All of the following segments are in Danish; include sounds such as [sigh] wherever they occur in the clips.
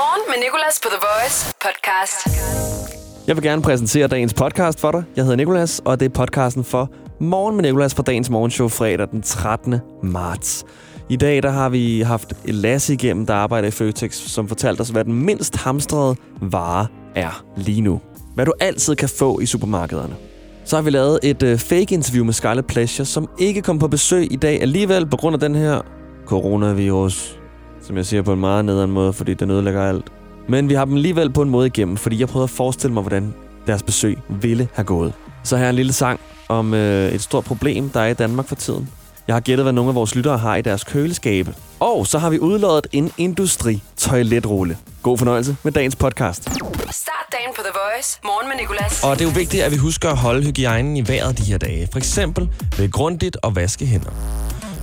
Morgen med Nicolas på The Voice podcast. Jeg vil gerne præsentere dagens podcast for dig. Jeg hedder Nicolas, og det er podcasten for Morgen med Nicolas fra dagens morgenshow fredag den 13. marts. I dag der har vi haft Lasse igennem, der arbejder i Føtex, som fortalte os, hvad den mindst hamstrede vare er lige nu. Hvad du altid kan få i supermarkederne. Så har vi lavet et øh, uh, fake-interview med Scarlett Pleasure, som ikke kom på besøg i dag alligevel på grund af den her coronavirus, som jeg siger på en meget nederen måde, fordi den ødelægger alt. Men vi har dem alligevel på en måde igennem, fordi jeg prøvede at forestille mig, hvordan deres besøg ville have gået. Så her er en lille sang om øh, et stort problem, der er i Danmark for tiden. Jeg har gættet, hvad nogle af vores lyttere har i deres køleskabe. Og så har vi udlået en industri-toiletrulle. God fornøjelse med dagens podcast. Start dagen på The Voice. Morgen med Nicolas. Og det er jo vigtigt, at vi husker at holde hygiejnen i vejret de her dage. For eksempel ved grundigt at vaske hænder.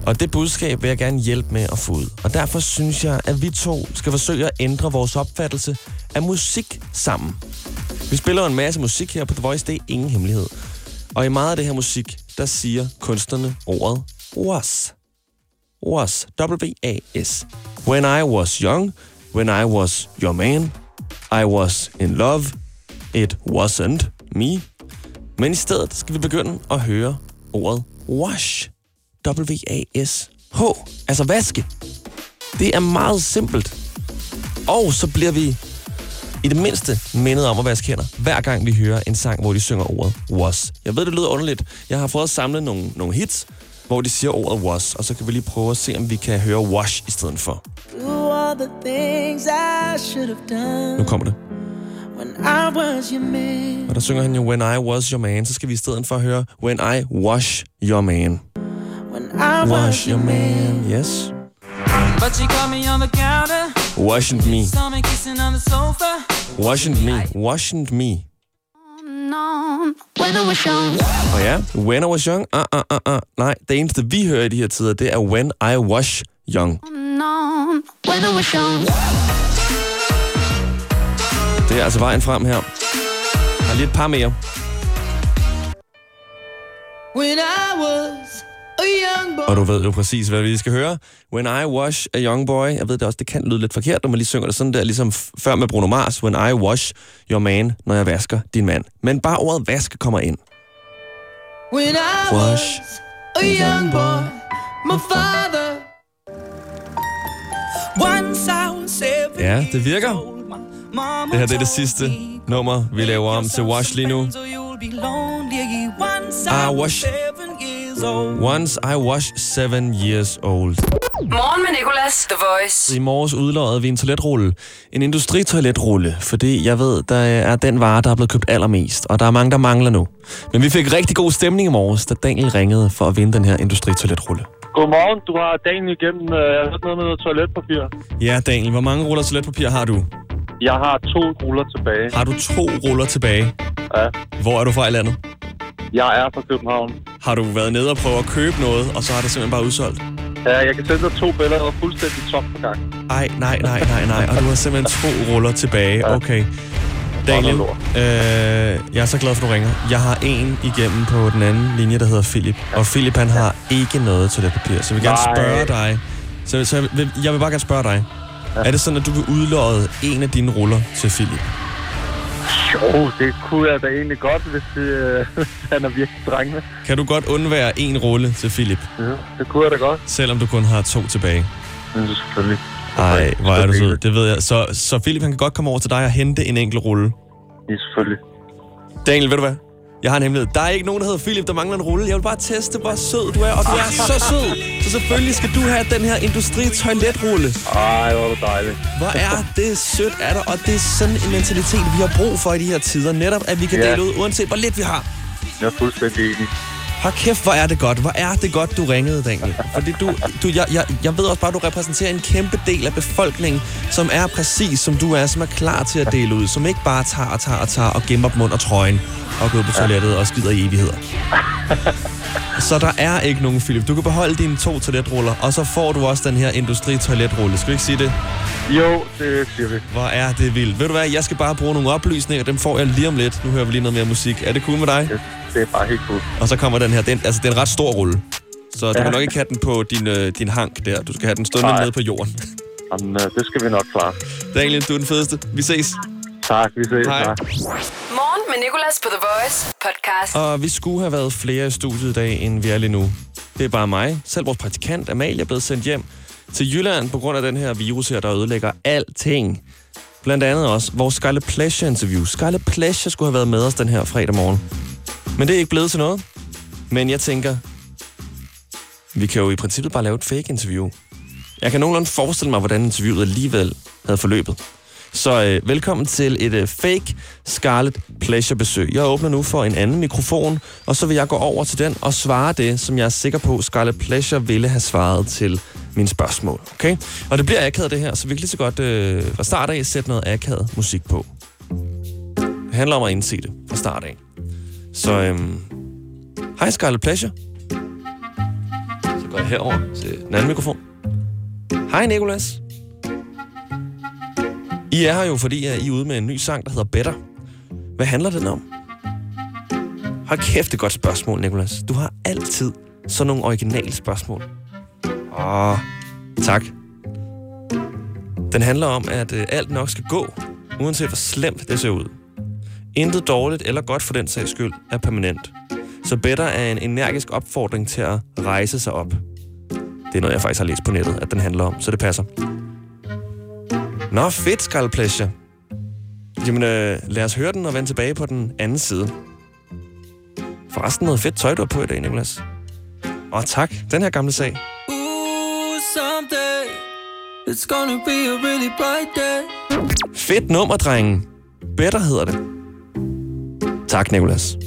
Og det budskab vil jeg gerne hjælpe med at få ud. Og derfor synes jeg, at vi to skal forsøge at ændre vores opfattelse af musik sammen. Vi spiller en masse musik her på The Voice, det er ingen hemmelighed. Og i meget af det her musik, der siger kunstnerne ordet was. Was. W-A-S. When I was young, when I was your man, I was in love, it wasn't me. Men i stedet skal vi begynde at høre ordet wash. W-A-S-H. Altså vaske. Det er meget simpelt. Og så bliver vi i det mindste mindet om at vaske hænder, hver gang vi hører en sang, hvor de synger ordet was. Jeg ved, det lyder underligt. Jeg har fået at samle nogle, nogle hits, hvor de siger ordet was, og så kan vi lige prøve at se, om vi kan høre wash i stedet for. The things I should have done Nu kommer det. when I was your man. Og der synger han jo, When I was your man, så skal vi i stedet for høre, When I wash your man. I was Wash your man, yes. But she caught me on the counter, Wasn't me, saw me kissing on the sofa. wasn't me, wasn't me. when I was young. Og ja, When I was young, uh, uh, uh, uh. Nej, det eneste, vi hører i de her tider, det er When I was young. When I was young. Det er altså vejen frem her. Der er lige et par mere. When I was. Og du ved jo præcis, hvad vi skal høre. When I wash a young boy. Jeg ved det også, det kan lyde lidt forkert, når man lige synger det sådan der, ligesom før med Bruno Mars. When I wash your man, når jeg vasker din mand. Men bare ordet vaske kommer ind. When I Wash was a young boy. My father. Once I was Ja, det virker. Det her det er det sidste me, nummer, vi laver om til Wash lige nu. Ah, I was wash. Once I wash seven years old. Morgen med Nicolas. The Voice. I morges udløjede vi en toiletrulle. En industritoiletrulle, fordi jeg ved, der er den vare, der er blevet købt allermest, og der er mange, der mangler nu. Men vi fik rigtig god stemning i morges, da Daniel ringede for at vinde den her industritoiletrulle. Godmorgen, du har dagen igennem øh, jeg har hørt noget med noget toiletpapir. Ja, Daniel, hvor mange ruller toiletpapir har du? Jeg har to ruller tilbage. Har du to ruller tilbage? Ja. Hvor er du fra i landet? Jeg er fra København. Har du været nede og prøve at købe noget, og så har det simpelthen bare udsolgt? Ja, jeg kan sende dig to billeder og fuldstændig tom på gang. Ej, nej, nej, nej, nej. Og du har simpelthen to ruller tilbage. Okay. Daniel, øh, jeg er så glad for, at du ringer. Jeg har en igennem på den anden linje, der hedder Philip. Og Philip, han har ikke noget toiletpapir. Så jeg vil gerne spørge dig. Så, så jeg, vil, jeg vil bare gerne spørge dig. Er det sådan, at du vil udlåde en af dine ruller til Philip? Jo, det kunne jeg da egentlig godt, hvis øh, [laughs] han er virkelig drengende. Kan du godt undvære en rulle til Philip, Ja, det kunne jeg da godt. selvom du kun har to tilbage? Er selvfølgelig. Nej, hvor er du sød. Det ved jeg. Så, så Philip, han kan godt komme over til dig og hente en enkelt rulle. Ja, selvfølgelig. Daniel, ved du hvad? Jeg har en hemmelighed. Der er ikke nogen, der hedder Philip, der mangler en rulle. Jeg vil bare teste, hvor sød du er, og du er så sød. Så selvfølgelig skal du have den her industri-toiletrulle. Ej, hvor er det dejligt. Hvor er det sødt af dig, og det er sådan en mentalitet, vi har brug for i de her tider. Netop, at vi kan Ja. dele ud, uanset hvor lidt vi har. Jeg er fuldstændig enig. Hold kæft, hvor er det godt. Hvor er det godt, du ringede, Daniel. Fordi du, du jeg, jeg, jeg ved også bare, at du repræsenterer en kæmpe del af befolkningen, som er præcis som du er, som er klar til at dele ud, som ikke bare tager og tager og tager og gemmer dem under trøjen og går på toilettet og skider i evigheder. Så der er ikke nogen, Philip. Du kan beholde dine to toiletruller, og så får du også den her industri-toiletrulle. Skal vi ikke sige det? Jo, det siger vi. Hvor er det vildt. Ved du hvad, jeg skal bare bruge nogle oplysninger, dem får jeg lige om lidt. Nu hører vi lige noget mere musik. Er det cool med dig? Det, det er bare helt cool. Og så kommer den her. Den, altså, det er en ret stor rulle. Så du Ja. kan nok ikke have den på din, øh, din hank der. Du skal have den stående nede på jorden. Jamen, øh, det skal vi nok klare. Daniel, du er den fedeste. Vi ses. Tak, vi ses. Hej. Tak. Med Nicolas på The Voice podcast. Og vi skulle have været flere i studiet i dag, end vi er lige nu. Det er bare mig. Selv vores praktikant Amalie er blevet sendt hjem til Jylland på grund af den her virus her, der ødelægger alting. Blandt andet også vores Scarlet Pleasure interview. Scarlet Pleasure skulle have været med os den her fredag morgen. Men det er ikke blevet til noget. Men jeg tænker, vi kan jo i princippet bare lave et fake interview. Jeg kan nogenlunde forestille mig, hvordan interviewet alligevel havde forløbet. Så øh, velkommen til et øh, fake Scarlet Pleasure besøg. Jeg åbner nu for en anden mikrofon, og så vil jeg gå over til den og svare det, som jeg er sikker på, Scarlet Pleasure ville have svaret til mine spørgsmål. Okay? Og det bliver akavet det her, så vi kan lige så godt øh, fra start af sætte noget akavet musik på. Det handler om at indse det fra start af. Så øhm, hej Scarlet Pleasure. Så går jeg herover til den anden mikrofon. Hej Nikolas. I er her jo, fordi I er ude med en ny sang, der hedder Better. Hvad handler den om? Har kæft, et godt spørgsmål, Nikolas. Du har altid sådan nogle originale spørgsmål. Åh, tak. Den handler om, at øh, alt nok skal gå, uanset hvor slemt det ser ud. Intet dårligt eller godt for den sags skyld er permanent. Så Better er en energisk opfordring til at rejse sig op. Det er noget, jeg faktisk har læst på nettet, at den handler om, så det passer. Nå, fedt, Scarlet Pleasure. Jamen, øh, lad os høre den og vende tilbage på den anden side. Forresten noget fedt tøj, du har på i dag, Nicolas. Åh, tak. Den her gamle sag. Ooh, someday it's gonna be a really bright day. Fedt nummer, drengen. Better hedder det. Tak, Nicolas.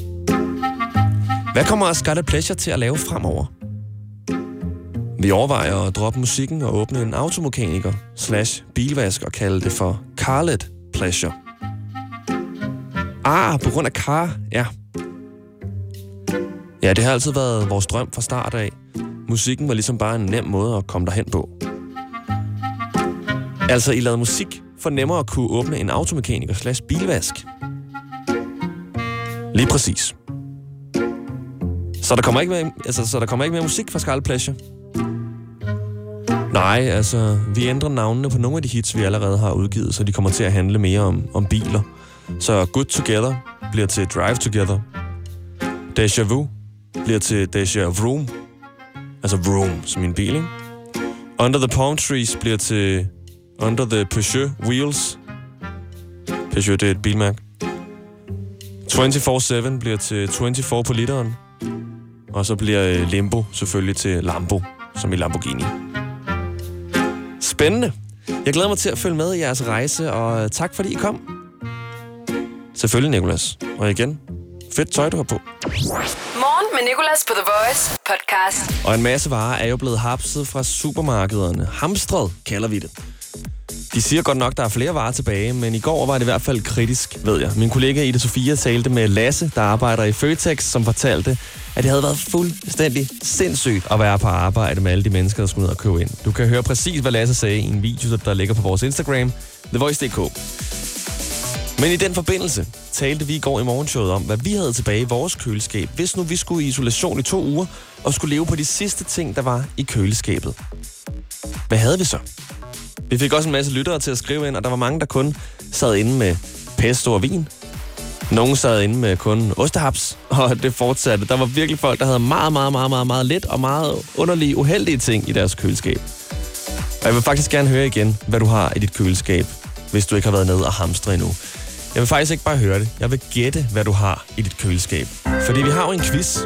Hvad kommer Scarlet Pleasure til at lave fremover? Vi overvejer at droppe musikken og åbne en automekaniker slash bilvask og kalde det for Carlet Pleasure. Ah, på grund af car, ja. Ja, det har altid været vores drøm fra start af. Musikken var ligesom bare en nem måde at komme derhen på. Altså, I lavede musik for nemmere at kunne åbne en automekaniker slash bilvask. Lige præcis. Så der kommer ikke mere, altså, så der kommer ikke mere musik fra Scarlet Pleasure? Nej, altså, vi ændrer navnene på nogle af de hits, vi allerede har udgivet, så de kommer til at handle mere om, om biler. Så Good Together bliver til Drive Together. Deja Vu bliver til Deja Vroom. Altså Vroom, som en bil, ikke? Under the Palm Trees bliver til Under the Peugeot Wheels. Peugeot, det er et bilmærke. 24-7 bliver til 24 på literen. Og så bliver øh, Limbo selvfølgelig til Lambo, som i Lamborghini. Spændende. Jeg glæder mig til at følge med i jeres rejse, og øh, tak fordi I kom. Selvfølgelig, Nikolas. Og igen, fedt tøj, du har på. Morgen med Nicolas på The Voice podcast. Og en masse varer er jo blevet hapset fra supermarkederne. Hamstret kalder vi det. De siger godt nok, der er flere varer tilbage, men i går var det i hvert fald kritisk, ved jeg. Min kollega Ida Sofia talte med Lasse, der arbejder i Føtex, som fortalte, at det havde været fuldstændig sindssygt at være på arbejde med alle de mennesker, der skulle ned og købe ind. Du kan høre præcis, hvad Lasse sagde i en video, der ligger på vores Instagram, TheVoice.dk. Men i den forbindelse talte vi i går i morgenshowet om, hvad vi havde tilbage i vores køleskab, hvis nu vi skulle i isolation i to uger og skulle leve på de sidste ting, der var i køleskabet. Hvad havde vi så? Vi fik også en masse lyttere til at skrive ind, og der var mange, der kun sad inde med pesto og vin. Nogle sad inde med kun ostehaps, [laughs] og det fortsatte. Der var virkelig folk, der havde meget, meget, meget, meget, meget lidt og meget underlige, uheldige ting i deres køleskab. Og jeg vil faktisk gerne høre igen, hvad du har i dit køleskab, hvis du ikke har været nede og hamstre endnu. Jeg vil faktisk ikke bare høre det. Jeg vil gætte, hvad du har i dit køleskab. Fordi vi har jo en quiz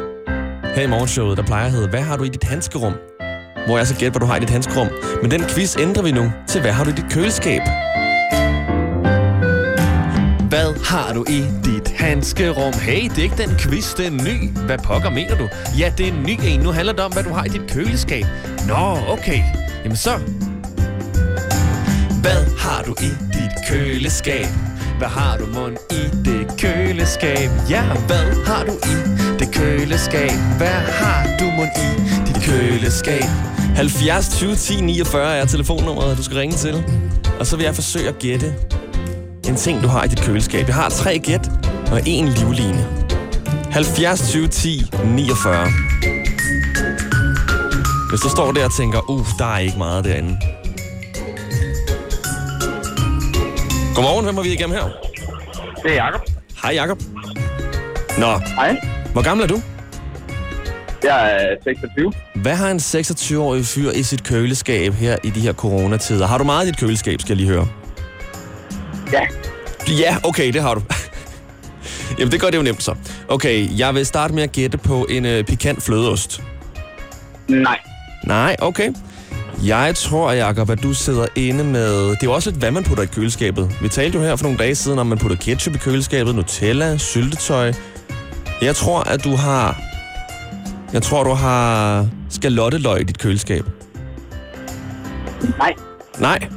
her i morgenshowet, der plejer at hedde, hvad har du i dit handskerum? Hvor jeg så gætter, hvad du har i dit handskerum. Men den quiz ændrer vi nu til, hvad har du i dit køleskab? Hvad har du i dit handskerum? Hey, det er ikke den quiz, det er ny. Hvad pokker mener du? Ja, det er en ny en. Nu handler det om, hvad du har i dit køleskab. Nå, okay. Jamen så. Hvad har du i dit køleskab? Hvad har du mund i det køleskab? Ja, hvad har du i det køleskab? Hvad har du mund i dit køleskab? 70 20 10 49 er telefonnummeret, du skal ringe til. Og så vil jeg forsøge at gætte en ting, du har i dit køleskab. Jeg har tre gæt og en livline. 70 20 10 49. Hvis du står der og tænker, uh, der er ikke meget derinde, Godmorgen, hvem har vi igennem her? Det er Jacob. Hej Jakob. Nå, Hej. hvor gammel er du? Jeg er 26. Hvad har en 26-årig fyr i sit køleskab her i de her coronatider? Har du meget i dit køleskab, skal jeg lige høre? Ja. Ja, okay, det har du. [laughs] Jamen, det gør det jo nemt så. Okay, jeg vil starte med at gætte på en øh, pikant flødeost. Nej. Nej, okay. Jeg tror, Jacob, at du sidder inde med... Det er jo også lidt, hvad man putter i køleskabet. Vi talte jo her for nogle dage siden, om man putter ketchup i køleskabet, Nutella, syltetøj. Jeg tror, at du har... Jeg tror, du har skalotteløg i dit køleskab. Nej. Nej.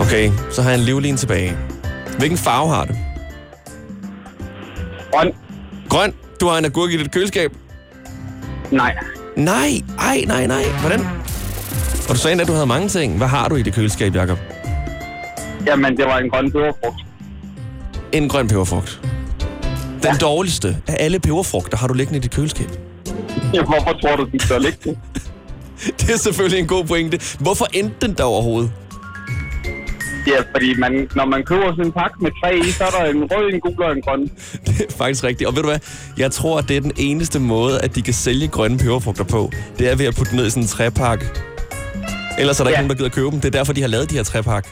Okay, så har jeg en livlin tilbage. Hvilken farve har det? Grøn. Grøn. Du har en agurk i dit køleskab. Nej. Nej, ej, nej, nej. Hvordan? Og du sagde, at du havde mange ting. Hvad har du i det køleskab, Jacob? Jamen, det var en grøn peberfrugt. En grøn peberfrugt. Den ja. dårligste af alle peberfrugter har du liggende i dit køleskab. Ja, hvorfor tror du, den skal ligge det? [laughs] Det er selvfølgelig en god pointe. Hvorfor endte den der overhovedet? Ja, fordi man, når man køber sådan en pakke med tre i, så er der en rød, en gul og en grøn. [laughs] Det er faktisk rigtigt. Og ved du hvad? Jeg tror, at det er den eneste måde, at de kan sælge grønne peberfrugter på. Det er ved at putte ned i sådan en træpakke. Ellers er der. Ja. ikke nogen, der gider købe dem. Det er derfor, de har lavet de her træpakke.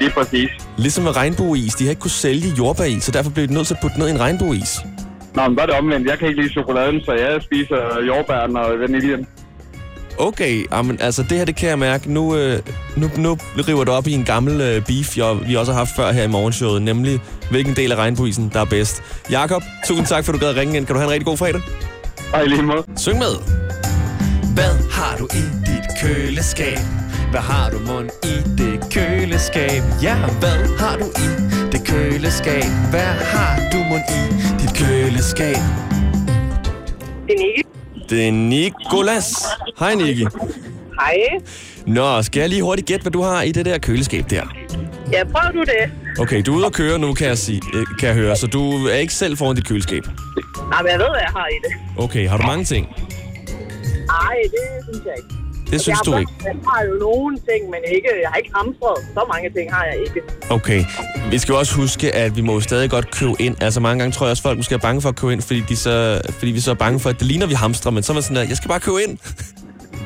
Lige præcis. Ligesom med regnbueis. De har ikke kunne sælge jordbæris, så derfor blev de nødt til at putte ned i en regnbueis. Nå, men er det omvendt. Jeg kan ikke lide chokoladen, så jeg spiser jordbæren og vaniljen. Okay, amen, altså det her, det kan jeg mærke. Nu, øh, nu, nu river det op i en gammel øh, beef, jeg, vi også har haft før her i morgenshowet, nemlig hvilken del af regnbuisen, der er bedst. Jakob, tusind tak, for du gad at ringe ind. Kan du have en rigtig god fredag? I lige måde. Syng med. Hvad har du i dit køleskab? Hvad har du mund i det køleskab? Ja, hvad har du i det køleskab? Hvad har du mund i dit køleskab? Det er Nicky. Det er Nikolas. Hej, Niki. Hej. Nå, skal jeg lige hurtigt gætte, hvad du har i det der køleskab der? Ja, prøv du det. Okay, du er ude at køre nu, kan jeg, sige, øh, kan jeg høre, så du er ikke selv foran dit køleskab. Nej, men jeg ved, hvad jeg har i det. Okay, har du mange ting? Nej, det synes jeg ikke. Det synes jeg du ikke. Jeg har jo nogle ting, men ikke, jeg har ikke hamstret. Så mange ting har jeg ikke. Okay. Vi skal jo også huske, at vi må jo stadig godt købe ind. Altså mange gange tror jeg også, folk måske er bange for at købe ind, fordi, de så, fordi vi så er bange for, at det ligner, vi hamstrer. Men så er man sådan der, jeg skal bare købe ind.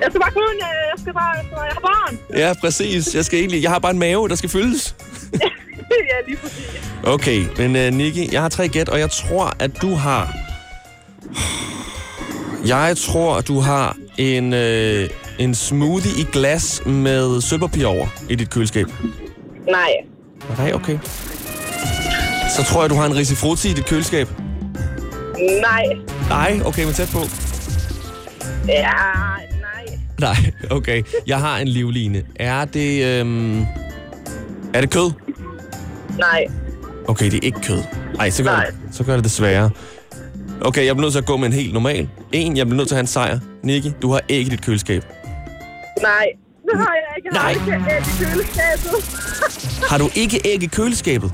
Jeg skal bare kun, jeg skal bare, jeg, har barn. ja, præcis. Jeg, skal egentlig, jeg har bare en mave, der skal fyldes. [laughs] ja, lige præcis. Okay, men uh, Niki, jeg har tre gæt, og jeg tror, at du har... Jeg tror, at du har en, øh, en smoothie i glas med sølvpapir over i dit køleskab. Nej. Nej, okay. Så tror jeg, du har en risifrutti i dit køleskab. Nej. Nej, okay, men tæt på. Ja, nej. Nej, okay. Jeg har en livline. Er det... Øhm, er det kød? Nej. Okay, det er ikke kød. Ej, så gør, Nej. det, så gør det det sværere. Okay, jeg bliver nødt til at gå med en helt normal. En, jeg bliver nødt til at have en sejr. Nicky, du har æg i dit køleskab. Nej. Det har jeg ikke. Jeg har Nej. ikke æg i køleskabet. [laughs] Har du ikke æg i køleskabet?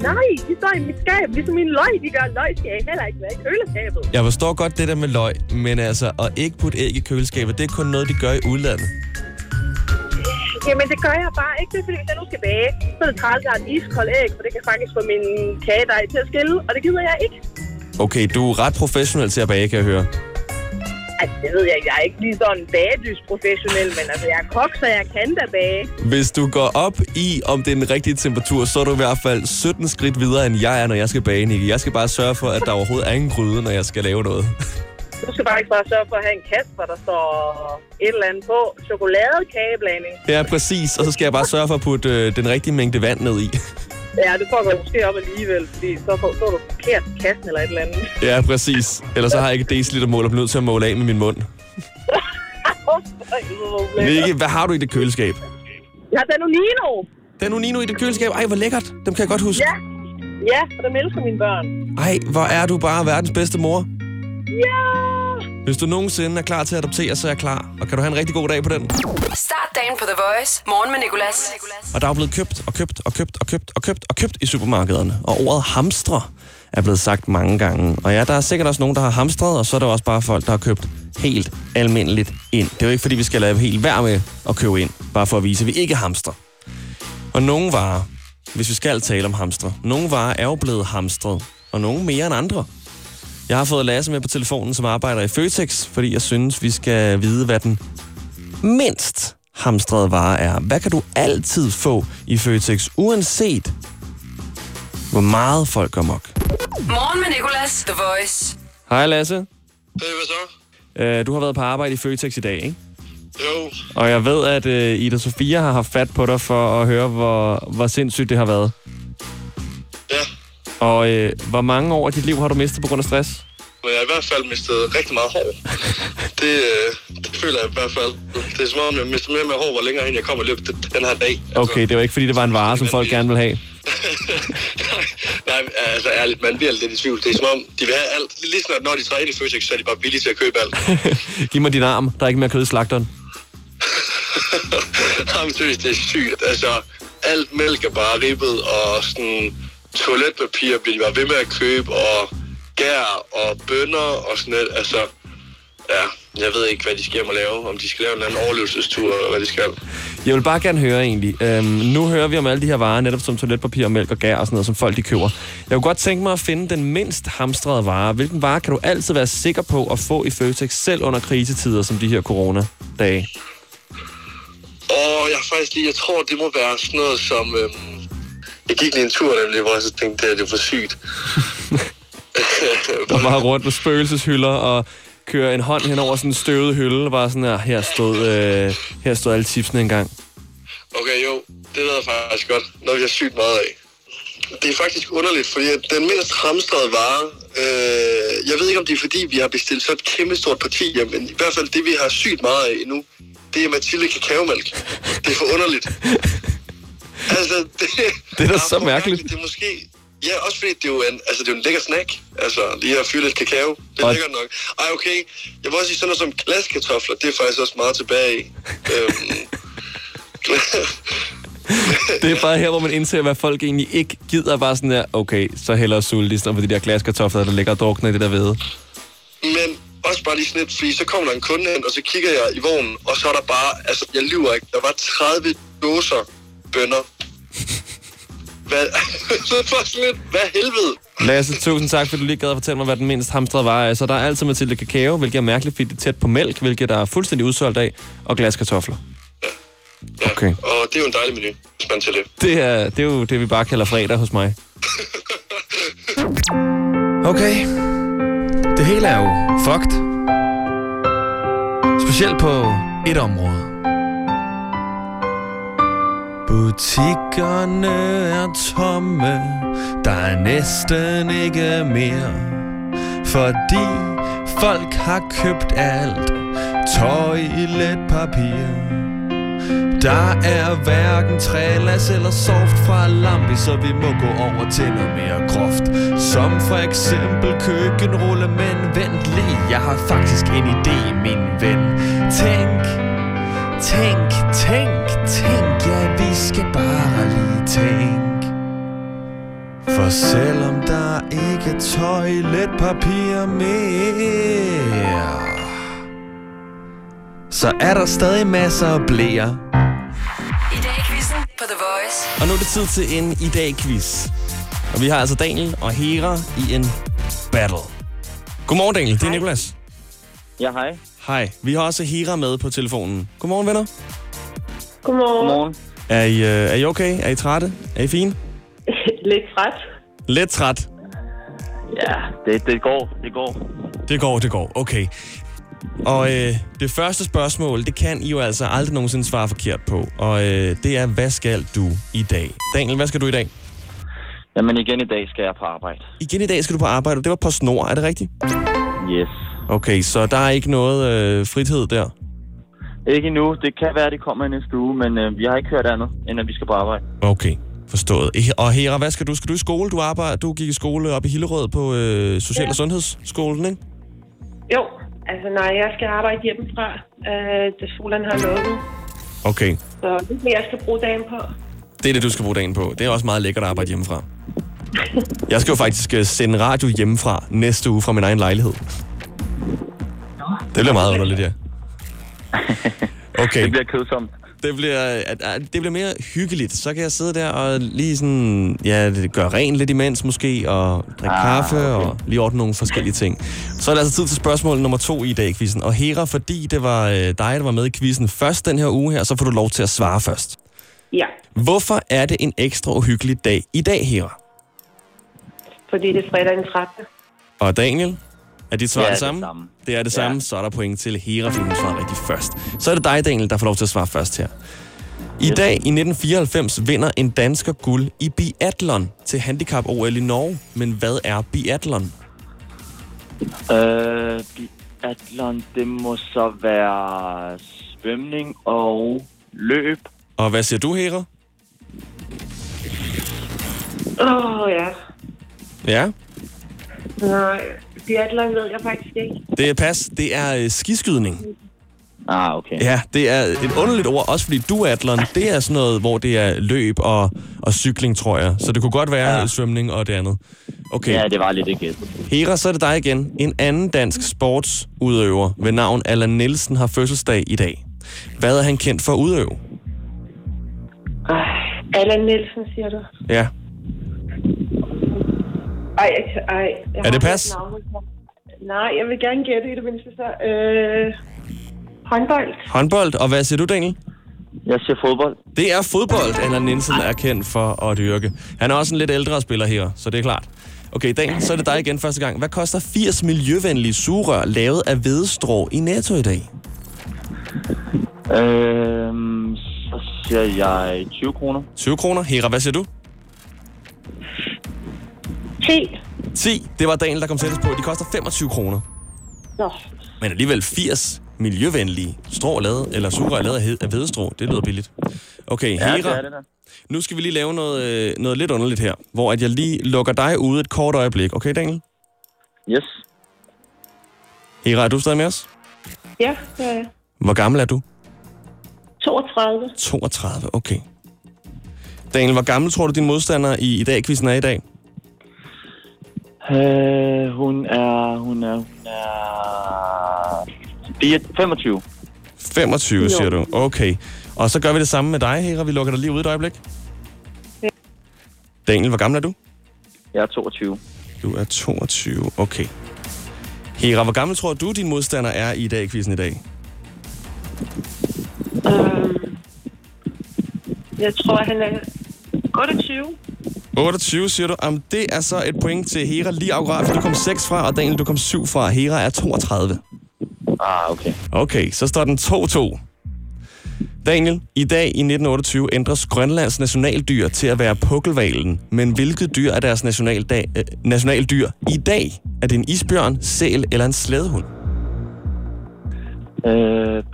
Nej, de står i mit skab, ligesom mine løg, de gør. Løg skal heller ikke være i køleskabet. Jeg forstår godt det der med løg, men altså, at ikke putte æg i køleskabet, det er kun noget, de gør i udlandet. Jamen, det gør jeg bare ikke. Det er, fordi hvis jeg nu skal bage, så er det træls at en iskold æg, for det kan faktisk få min kagedej til at skille, og det gider jeg ikke. Okay, du er ret professionel til at bage, kan jeg høre. Altså, det ved jeg ikke. Jeg er ikke lige sådan bagedysprofessionel, men altså, jeg er kok, så jeg kan da bage. Hvis du går op i, om det er den rigtige temperatur, så er du i hvert fald 17 skridt videre, end jeg er, når jeg skal bage, Nicky. Jeg skal bare sørge for, at der overhovedet er en gryde, når jeg skal lave noget. Du skal bare ikke bare sørge for at have en kasse, hvor der står et eller andet på. Chokoladekageblanding. Ja, præcis. Og så skal jeg bare sørge for at putte øh, den rigtige mængde vand ned i. Ja, det får jeg måske op alligevel, fordi så får, så er du forkert kassen eller et eller andet. Ja, præcis. Ellers så har jeg ikke decilitermål og bliver nødt til at måle af med min mund. [laughs] Nicky, hvad har du i det køleskab? Jeg har Danonino. Den Unino i det køleskab. Ej, hvor lækkert. Dem kan jeg godt huske. Ja. Ja, og dem elsker mine børn. Ej, hvor er du bare verdens bedste mor. Ja! Hvis du nogensinde er klar til at adoptere, så er jeg klar. Og kan du have en rigtig god dag på den? Start dagen på The Voice. Morgen med Nicolas. Og der er jo blevet købt og købt og købt og købt og købt og købt i supermarkederne. Og ordet hamstre er blevet sagt mange gange. Og ja, der er sikkert også nogen, der har hamstret, og så er der også bare folk, der har købt helt almindeligt ind. Det er jo ikke, fordi vi skal lade helt værd med at købe ind, bare for at vise, at vi ikke hamstrer. Og nogle varer, hvis vi skal tale om hamstre, nogle varer er jo blevet hamstret, og nogle mere end andre. Jeg har fået Lasse med på telefonen, som arbejder i Føtex, fordi jeg synes, vi skal vide, hvad den mindst hamstrede vare er. Hvad kan du altid få i Føtex, uanset hvor meget folk går mok? Morgen med Nicolas, The Voice. Hej Lasse. Hey, hvad så? Øh, Du har været på arbejde i Føtex i dag, ikke? Jo, Og jeg ved, at øh, Ida Sofia har haft fat på dig for at høre, hvor, hvor sindssygt det har været. ja. Og øh, hvor mange år af dit liv har du mistet på grund af stress? Men jeg har i hvert fald mistet rigtig meget hår. [laughs] Det, øh, det føler jeg i hvert fald. Det er som om, jeg mister mere mere hår, hvor længere hen jeg kommer i løbet den her dag. Okay, det var ikke, fordi det var en vare, som folk gerne vil have. [laughs] nej, altså ærligt, man bliver lidt i tvivl. Det er som om, de vil have alt. Lige snart, når de træder ind i Føtex, så er de bare villige til at købe alt. [laughs] Giv mig din arm. Der er ikke mere kød i slagteren. Jamen, seriøst, det er sygt. Altså, alt mælk er bare ribbet, og sådan toiletpapir bliver de bare ved med at købe, og gær og bønner og sådan noget. Altså, ja, jeg ved ikke, hvad de skal hjem og lave. Om de skal lave en eller anden overlevelsestur, eller hvad de skal. Jeg vil bare gerne høre egentlig. Øhm, nu hører vi om alle de her varer, netop som toiletpapir, og mælk og gær og sådan noget, som folk de køber. Jeg kunne godt tænke mig at finde den mindst hamstrede vare. Hvilken vare kan du altid være sikker på at få i Føtex, selv under krisetider som de her coronadage? Og jeg faktisk lige, jeg tror, det må være sådan noget som... Øhm, jeg gik lige en tur, nemlig, hvor jeg så tænkte, at det er for sygt. [laughs] Der var rundt med spøgelseshylder og kører en hånd hen over sådan en støvet hylde, og bare sådan her, her stod, øh, her stod alle tipsene engang. Okay, jo, det ved jeg faktisk godt. Noget, vi har sygt meget af. Det er faktisk underligt, fordi at den mindst hamstrede vare, øh, jeg ved ikke, om det er fordi, vi har bestilt så et kæmpe stort parti men i hvert fald det, vi har sygt meget af nu, det er Mathilde kakaomælk. Det er for underligt. [laughs] altså, det, Det er da så mærkeligt. Det er måske... Ja, også fordi det er jo en, altså, det er jo en lækker snack. Altså, lige at fylde lidt kakao. Det er Og- lækkert nok. Ej, okay. Jeg vil også sige sådan noget som glaskartofler. Det er faktisk også meget tilbage i. øhm, [laughs] Det er bare her, hvor man indser, hvad folk egentlig ikke gider. Bare sådan der, okay, så hellere sulte i stedet for de der glaskartofler, der ligger og drukner i det der hvede. Men også bare lige sådan lidt, fordi så kommer der en kunde ind, og så kigger jeg i vognen, og så er der bare, altså jeg lyver ikke, der var 30 dåser bønner. Hvad? [laughs] så bare sådan lidt, hvad helvede? Lasse, tusind tak, fordi du lige gad at fortælle mig, hvad den mindst hamstrede var. Altså, der er altid Mathilde Kakao, hvilket er mærkeligt, fordi det er tæt på mælk, hvilket der er fuldstændig udsolgt af, og glaskartofler. Ja, Okay. Og det er jo en dejlig menu, hvis man til det. Det er, det er jo det, vi bare kalder fredag hos mig. [laughs] Okay. Det hele er jo fucked. Specielt på et område. Butikkerne er tomme, der er næsten ikke mere. Fordi folk har købt alt, toiletpapir. Der er hverken trælas eller soft fra lampe, så vi må gå over til noget mere groft. Som for eksempel køkkenrulle, men vent lige, jeg har faktisk en idé, min ven. Tænk, tænk. For selvom der ikke er toiletpapir mere, så er der stadig masser af blære. I dag quizzen på The Voice. Og nu er det tid til en i dag quiz. Og vi har altså Daniel og Hera i en battle. Godmorgen Daniel, det er Nikolas. Ja, hej. Hej, vi har også Hera med på telefonen. Godmorgen venner. Godmorgen. Godmorgen. Er I, øh, er I okay? Er I trætte? Er I fine? [laughs] Lidt træt. Lidt træt. Ja, det, det går, det går. Det går, det går. Okay. Og øh, det første spørgsmål, det kan I jo altså aldrig nogensinde svare forkert på. Og øh, det er, hvad skal du i dag? Daniel, hvad skal du i dag? Jamen igen i dag skal jeg på arbejde. Igen i dag skal du på arbejde, og det var på snor, er det rigtigt? Yes. Okay, så der er ikke noget øh, frithed der? Ikke endnu. Det kan være, det kommer i næste uge, men øh, vi har ikke hørt andet, end at vi skal på arbejde. Okay, forstået. Og Hera, hvad skal du? Skal du i skole? Du, arbejder, du gik i skole op i Hillerød på øh, Social- og Ja. Sundhedsskolen, ikke? Jo, altså nej, jeg skal arbejde hjemmefra, øh, da skolen har lukket. Okay, Så det er det, jeg skal bruge dagen på. det er det, du skal bruge dagen på. Det er også meget lækkert at arbejde hjemmefra. [laughs] Jeg skal jo faktisk øh, sende radio hjemmefra næste uge fra min egen lejlighed. Det bliver meget underligt, ja. [laughs] Okay. Det bliver kedsomt. Det bliver, det bliver mere hyggeligt. Så kan jeg sidde der og lige sådan, ja, gøre rent lidt imens måske, og drikke ah, kaffe, okay. og lige ordne nogle forskellige ting. Så er det altså tid til spørgsmål nummer to i dag quizzen. Og Hera, fordi det var øh, dig, der var med i quizzen først den her uge her, så får du lov til at svare først. Ja, Hvorfor er det en ekstra uhyggelig dag i dag, Hera? fordi det er fredag den 13. Og Daniel, er dit svar Det er det, det samme? samme. Det er det samme, så er der point til Hera, fordi hun svarer rigtig først. Så er det dig, Daniel, der får lov til at svare først her. I dag i 1994 vinder en dansker guld i biathlon til handicap-OL i Norge. Men hvad er biathlon? Øh, biathlon, det må så være svømning og løb. Og hvad siger du, Hera? Åh, oh, ja. Ja, Nej, biathlon ved jeg faktisk ikke. det er pas. Det er øh, skiskydning. Ah, okay. Ja, det er et underligt ord, også fordi duatlon, det er sådan noget, hvor det er løb og, og cykling, tror jeg. Så det kunne godt være ja. Svømning og det andet. Okay. Ja, det var lidt gæt. Hera, så er det dig igen. En anden dansk sportsudøver ved navn Allan Nielsen har fødselsdag i dag. Hvad er han kendt for at udøve? Allan Nielsen, siger du? Ja. Ej, ej. Jeg Er det pas? Nej, jeg vil gerne gætte i det mindste så. Øh, håndbold. Håndbold, og hvad siger du, Daniel? Jeg siger fodbold. Det er fodbold, Allan Nielsen er kendt for at dyrke. Han er også en lidt ældre spiller her, så det er klart. Okay, Daniel, så er det dig igen første gang. Hvad koster 80 miljøvenlige sugerør lavet af hvedestrå i Netto i dag? Øhm, så siger jeg 20 kroner. 20 kroner. Hera, hvad siger du? 10. 10. Det var Daniel, der kom tættest på. De koster 25 kroner. Nå, Men alligevel 80 miljøvenlige strå lavet, eller sugerør lavet af hvedestrå. Det lyder billigt. Okay, Ja, det Hera, er det der. nu skal vi lige lave noget, øh, noget lidt underligt her, hvor at jeg lige lukker dig ude et kort øjeblik. Okay, Daniel? Yes. Hera, er du stadig med os? ja, det er jeg. Hvor gammel er du? 32. 32, okay. Daniel, hvor gammel tror du, din modstander i, i dag quizzen er i dag? Øh, hun er... Hun er... Hun er... Det er 25. 25, Jo. siger du. Okay. Og så gør vi det samme med dig, Hera. Vi lukker dig lige ud et øjeblik. Ja. Daniel, hvor gammel er du? Jeg er 22. Du er 22, okay. Hera, hvor gammel tror du, din modstander er i dag quizzen i dag? Øhm, jeg tror, han er 28. 28, siger du. Jamen, det er så et point til Hera lige akkurat, for du kom 6 fra, og Daniel, du kom 7 fra. Hera er 32. Ah, okay. Okay, så står den 2-2. Daniel, i dag i 1928 ændres Grønlands nationaldyr til at være pukkelvalen. Men hvilket dyr er deres nationaldag, øh, nationaldyr i dag? Er det en isbjørn, sæl eller en slædehund? Øh,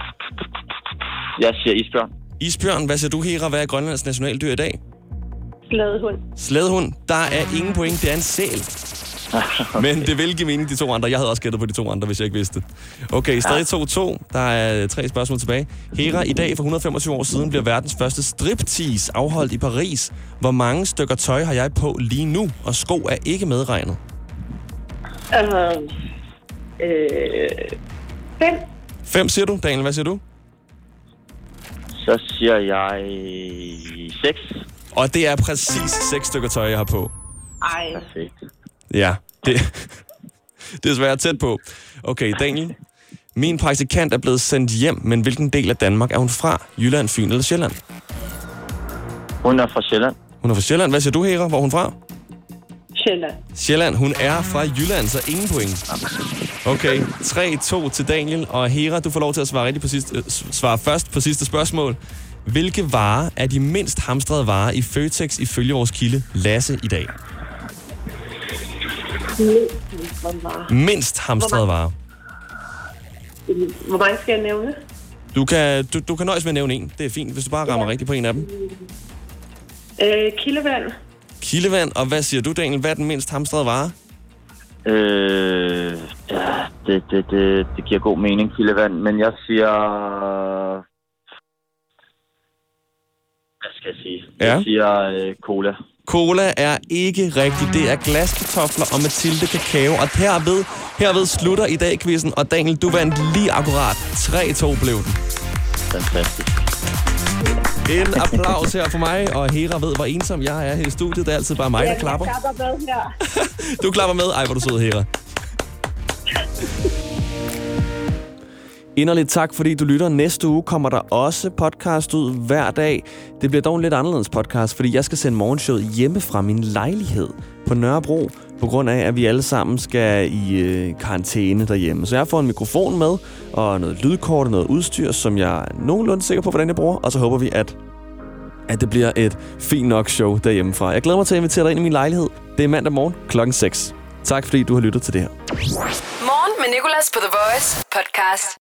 jeg siger isbjørn. Isbjørn, hvad siger du, Hera? Hvad er Grønlands nationaldyr i dag? Sladehund. Slædehund, der er ingen point, det er en sæl. [laughs] Men det vil give mening, de to andre. Jeg havde også gættet på de to andre, hvis jeg ikke vidste det. Okay, stadig 2-2. Der er tre spørgsmål tilbage. Hera, i dag for 125 år siden bliver verdens første striptease afholdt i Paris. Hvor mange stykker tøj har jeg på lige nu? Og sko er ikke medregnet. Øh, øh, fem. Fem siger du. Daniel, hvad siger du? Så siger jeg 6. Og det er præcis seks stykker tøj, jeg har på. Ej, Perfekt. Ja, det, [laughs] det er svært tæt på. Okay, Daniel. Min praktikant er blevet sendt hjem, men hvilken del af Danmark er hun fra? Jylland, Fyn eller Sjælland? Hun er fra Sjælland. Hun er fra Sjælland. Hvad siger du, Hera? Hvor er hun fra? Sjælland. Sjælland. Hun er fra Jylland, så ingen point. Okay, 3-2 til Daniel. Og Hera, du får lov til at svare, rigtig på sidste, øh, svare først på sidste spørgsmål. Hvilke varer er de mindst hamstrede varer i Føtex ifølge vores kilde Lasse i dag? Mindst hamstrede varer. Hvor mange skal jeg nævne? Du kan, du, du kan nøjes med at nævne en. Det er fint, hvis du bare rammer rigtigt på en af dem. Øh, kildevand. Kildevand, og hvad siger du, Daniel? Hvad er den mindst hamstrede vare? Øh, ja, det, det, det, det giver god mening, Kildevand. Men jeg siger... Hvad skal jeg sige? Ja. Jeg siger øh, cola. Cola er ikke rigtigt. Det er glaskartofler og Mathilde kakao. Og herved, herved slutter i dag quizzen. Og Daniel, du vandt lige akkurat. 3-2 blev den. Fantastisk. En applaus her for mig, og Hera ved, hvor ensom jeg er her i studiet. Det er altid bare mig, der klapper. Jeg klapper med her. [laughs] Du klapper med. Ej, hvor du sød, Hera. Inderligt tak, fordi du lytter. Næste uge kommer der også podcast ud hver dag. Det bliver dog en lidt anderledes podcast, fordi jeg skal sende morgenshowet hjemme fra min lejlighed på Nørrebro, på grund af, at vi alle sammen skal i øh, karantæne derhjemme. Så jeg får en mikrofon med, og noget lydkort og noget udstyr, som jeg er nogenlunde sikker på, hvordan jeg bruger. Og så håber vi, at at det bliver et fint nok show derhjemmefra. Jeg glæder mig til at invitere dig ind i min lejlighed. Det er mandag morgen klokken 6. Tak fordi du har lyttet til det her. Morgen med Nicolas på The Voice podcast.